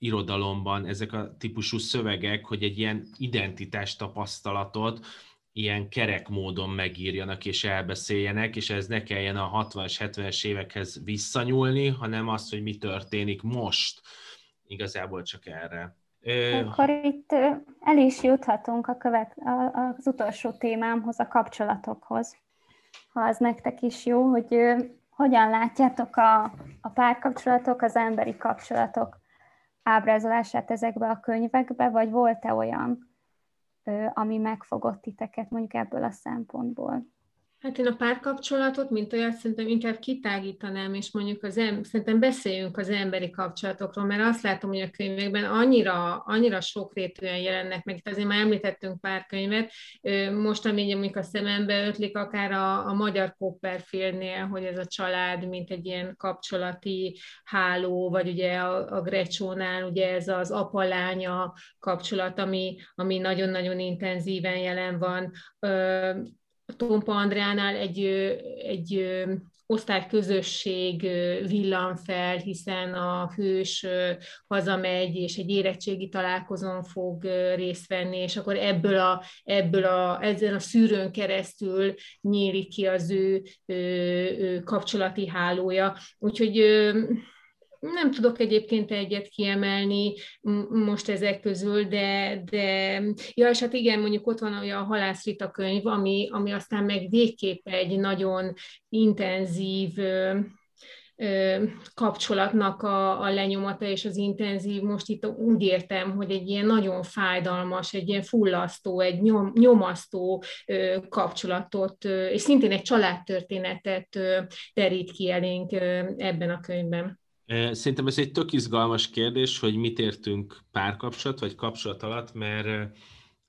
[SPEAKER 1] irodalomban ezek a típusú szövegek, hogy egy ilyen identitás tapasztalatot ilyen kerek módon megírjanak és elbeszéljenek, és ez ne kelljen a 60-as, 70-es évekhez visszanyúlni, hanem az, hogy mi történik most. Igazából csak erre.
[SPEAKER 3] Akkor itt el is juthatunk a követ, az utolsó témámhoz, a kapcsolatokhoz. Ha az nektek is jó, hogy hogyan látjátok a, a párkapcsolatok, az emberi kapcsolatok ábrázolását ezekbe a könyvekbe, vagy volt-e olyan, ami megfogott titeket mondjuk ebből a szempontból?
[SPEAKER 2] Hát én a párkapcsolatot, mint olyat szerintem inkább kitágítanám, és mondjuk az em- szerintem beszéljünk az emberi kapcsolatokról, mert azt látom, hogy a könyvekben annyira, annyira sokrétűen jelennek meg, itt azért már említettünk pár könyvet, most ami mondjuk a szemembe ötlik, akár a, a magyar Copperfieldnél, hogy ez a család, mint egy ilyen kapcsolati háló, vagy ugye a, a Grecsónál, ugye ez az apalánya kapcsolat, ami, ami nagyon-nagyon intenzíven jelen van Tompa Andránál egy, egy osztályközösség villan fel, hiszen a hős hazamegy, és egy érettségi találkozón fog részt venni, és akkor ebből a, ebből a, ezen a szűrőn keresztül nyílik ki az ő, ő, ő kapcsolati hálója. Úgyhogy nem tudok egyébként egyet kiemelni most ezek közül, de, de ja, és hát igen, mondjuk ott van a halászrita könyv, ami, ami aztán meg végképp egy nagyon intenzív kapcsolatnak a, a lenyomata és az intenzív, most itt úgy értem, hogy egy ilyen nagyon fájdalmas, egy ilyen fullasztó, egy nyom, nyomasztó kapcsolatot, és szintén egy családtörténetet terít ki elénk ebben a könyvben.
[SPEAKER 1] Szerintem ez egy tök izgalmas kérdés, hogy mit értünk párkapcsolat vagy kapcsolat alatt, mert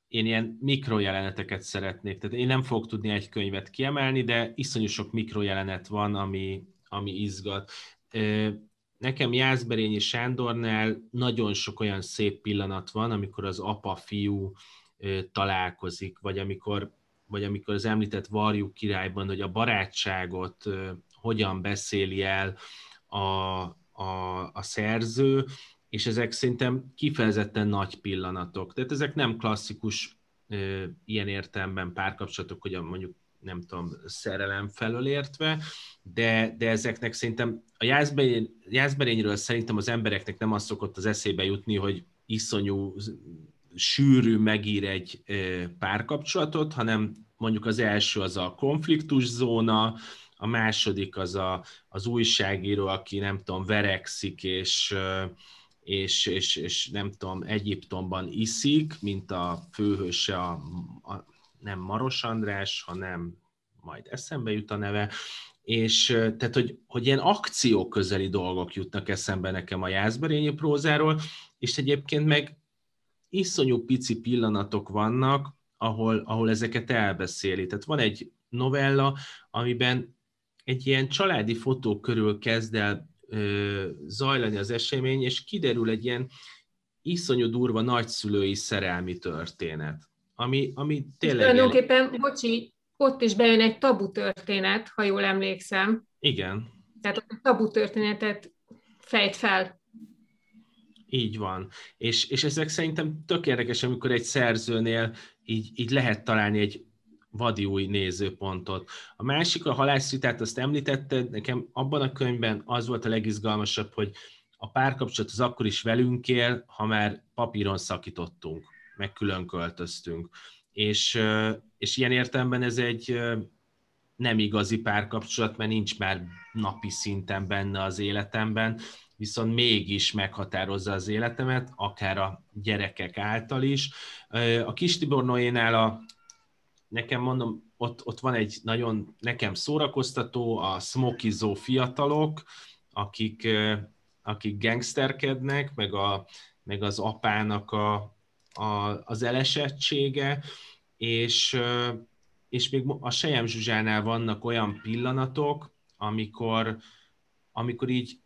[SPEAKER 1] én ilyen mikrojeleneteket szeretnék. Tehát én nem fogok tudni egy könyvet kiemelni, de iszonyú sok mikrojelenet van, ami, ami izgat. Nekem Jászberényi Sándornál nagyon sok olyan szép pillanat van, amikor az apa-fiú találkozik, vagy amikor, vagy amikor az említett Varjú királyban, hogy a barátságot hogyan beszéli el a, a, a szerző, és ezek szerintem kifejezetten nagy pillanatok. Tehát ezek nem klasszikus ö, ilyen értelemben párkapcsolatok, hogy a, mondjuk nem tudom, szerelem felől értve, de, de ezeknek szerintem a Jászberény, Jászberényről szerintem az embereknek nem az szokott az eszébe jutni, hogy iszonyú sűrű megír egy párkapcsolatot, hanem mondjuk az első az a konfliktus zóna, a második az a, az újságíró, aki nem tudom, verekszik, és, és, és, és nem tudom, Egyiptomban iszik, mint a főhőse a, a nem Maros András, hanem majd eszembe jut a neve, és tehát, hogy, hogy ilyen akció közeli dolgok jutnak eszembe nekem a Jászberényi prózáról, és egyébként meg iszonyú pici pillanatok vannak, ahol, ahol ezeket elbeszéli. Tehát van egy novella, amiben egy ilyen családi fotó körül kezd el ö, zajlani az esemény, és kiderül egy ilyen iszonyú durva nagyszülői szerelmi történet, ami, ami tényleg...
[SPEAKER 2] tulajdonképpen, ilyen... bocsi, ott is bejön egy tabu történet, ha jól emlékszem.
[SPEAKER 1] Igen.
[SPEAKER 2] Tehát a tabu történetet fejt fel.
[SPEAKER 1] Így van. És, és ezek szerintem tök érdekes, amikor egy szerzőnél így, így lehet találni egy vadi új nézőpontot. A másik, a halászritát, azt említetted, nekem abban a könyvben az volt a legizgalmasabb, hogy a párkapcsolat az akkor is velünk él, ha már papíron szakítottunk, meg külön költöztünk. És, és ilyen értelemben ez egy nem igazi párkapcsolat, mert nincs már napi szinten benne az életemben, viszont mégis meghatározza az életemet, akár a gyerekek által is. A Kis Tibor Noénál a nekem mondom, ott, ott van egy nagyon nekem szórakoztató, a smokizó fiatalok, akik, akik gangsterkednek, meg, a, meg az apának a, a, az elesettsége, és, és még a Sejem Zsuzsánál vannak olyan pillanatok, amikor, amikor így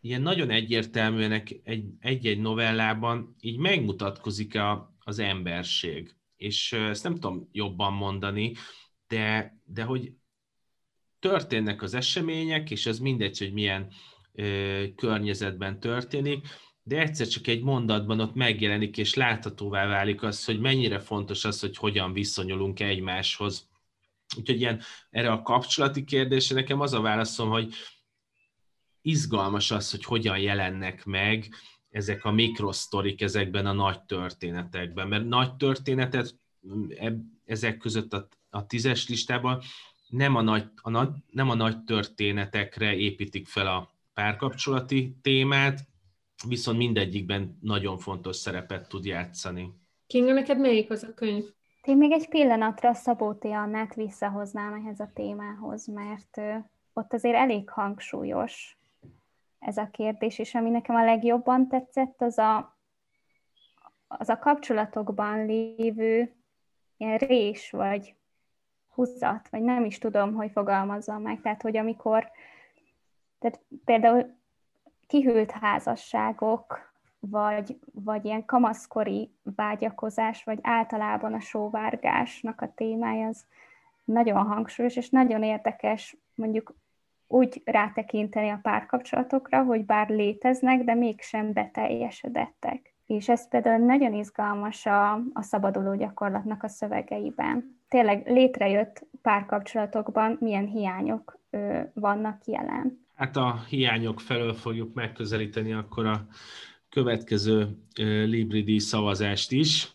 [SPEAKER 1] ilyen nagyon egyértelműen egy-egy novellában így megmutatkozik a, az emberség. És ezt nem tudom jobban mondani, de, de hogy történnek az események, és az mindegy, hogy milyen ö, környezetben történik, de egyszer csak egy mondatban ott megjelenik, és láthatóvá válik az, hogy mennyire fontos az, hogy hogyan viszonyulunk egymáshoz. Úgyhogy ilyen erre a kapcsolati kérdésre nekem az a válaszom, hogy izgalmas az, hogy hogyan jelennek meg ezek a mikrosztorik ezekben a nagy történetekben, mert nagy történetet ezek között a, a tízes listában nem a, nagy, a nagy, nem a nagy történetekre építik fel a párkapcsolati témát, viszont mindegyikben nagyon fontos szerepet tud játszani.
[SPEAKER 2] Kinga, neked melyik az a könyv?
[SPEAKER 3] Én még egy pillanatra Szabó T. Annát visszahoznám ehhez a témához, mert ott azért elég hangsúlyos ez a kérdés, és ami nekem a legjobban tetszett, az a, az a kapcsolatokban lévő ilyen rés, vagy húzat, vagy nem is tudom, hogy fogalmazzam meg. Tehát, hogy amikor, tehát például kihűlt házasságok, vagy, vagy ilyen kamaszkori vágyakozás, vagy általában a sóvárgásnak a témája az nagyon hangsúlyos, és nagyon érdekes mondjuk úgy rátekinteni a párkapcsolatokra, hogy bár léteznek, de mégsem beteljesedettek. És ez például nagyon izgalmas a, a szabaduló gyakorlatnak a szövegeiben. Tényleg létrejött párkapcsolatokban milyen hiányok ö, vannak jelen.
[SPEAKER 1] Hát a hiányok felől fogjuk megközelíteni akkor a következő Libridi szavazást is.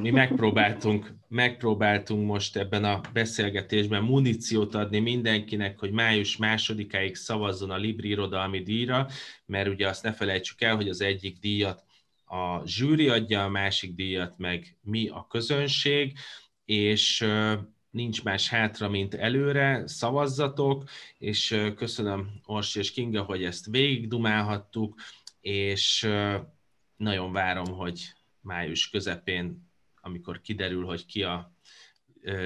[SPEAKER 1] Mi megpróbáltunk, megpróbáltunk most ebben a beszélgetésben muníciót adni mindenkinek, hogy május másodikáig szavazzon a Libri irodalmi díjra, mert ugye azt ne felejtsük el, hogy az egyik díjat a zsűri adja, a másik díjat meg mi a közönség, és nincs más hátra, mint előre, szavazzatok, és köszönöm Orsi és Kinga, hogy ezt végigdumálhattuk, és nagyon várom, hogy május közepén, amikor kiderül, hogy ki a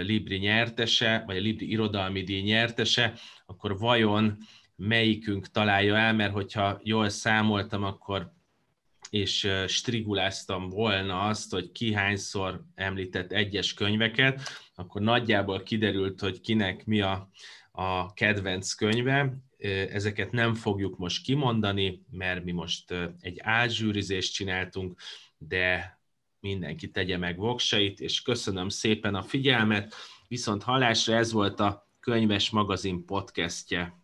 [SPEAKER 1] Libri nyertese, vagy a Libri irodalmi díj nyertese, akkor vajon melyikünk találja el, mert hogyha jól számoltam, akkor és striguláztam volna azt, hogy ki hányszor említett egyes könyveket, akkor nagyjából kiderült, hogy kinek mi a, a kedvenc könyve. Ezeket nem fogjuk most kimondani, mert mi most egy álzsűrizést csináltunk, de mindenki tegye meg voksait, és köszönöm szépen a figyelmet. Viszont hallásra ez volt a Könyves Magazin podcastje.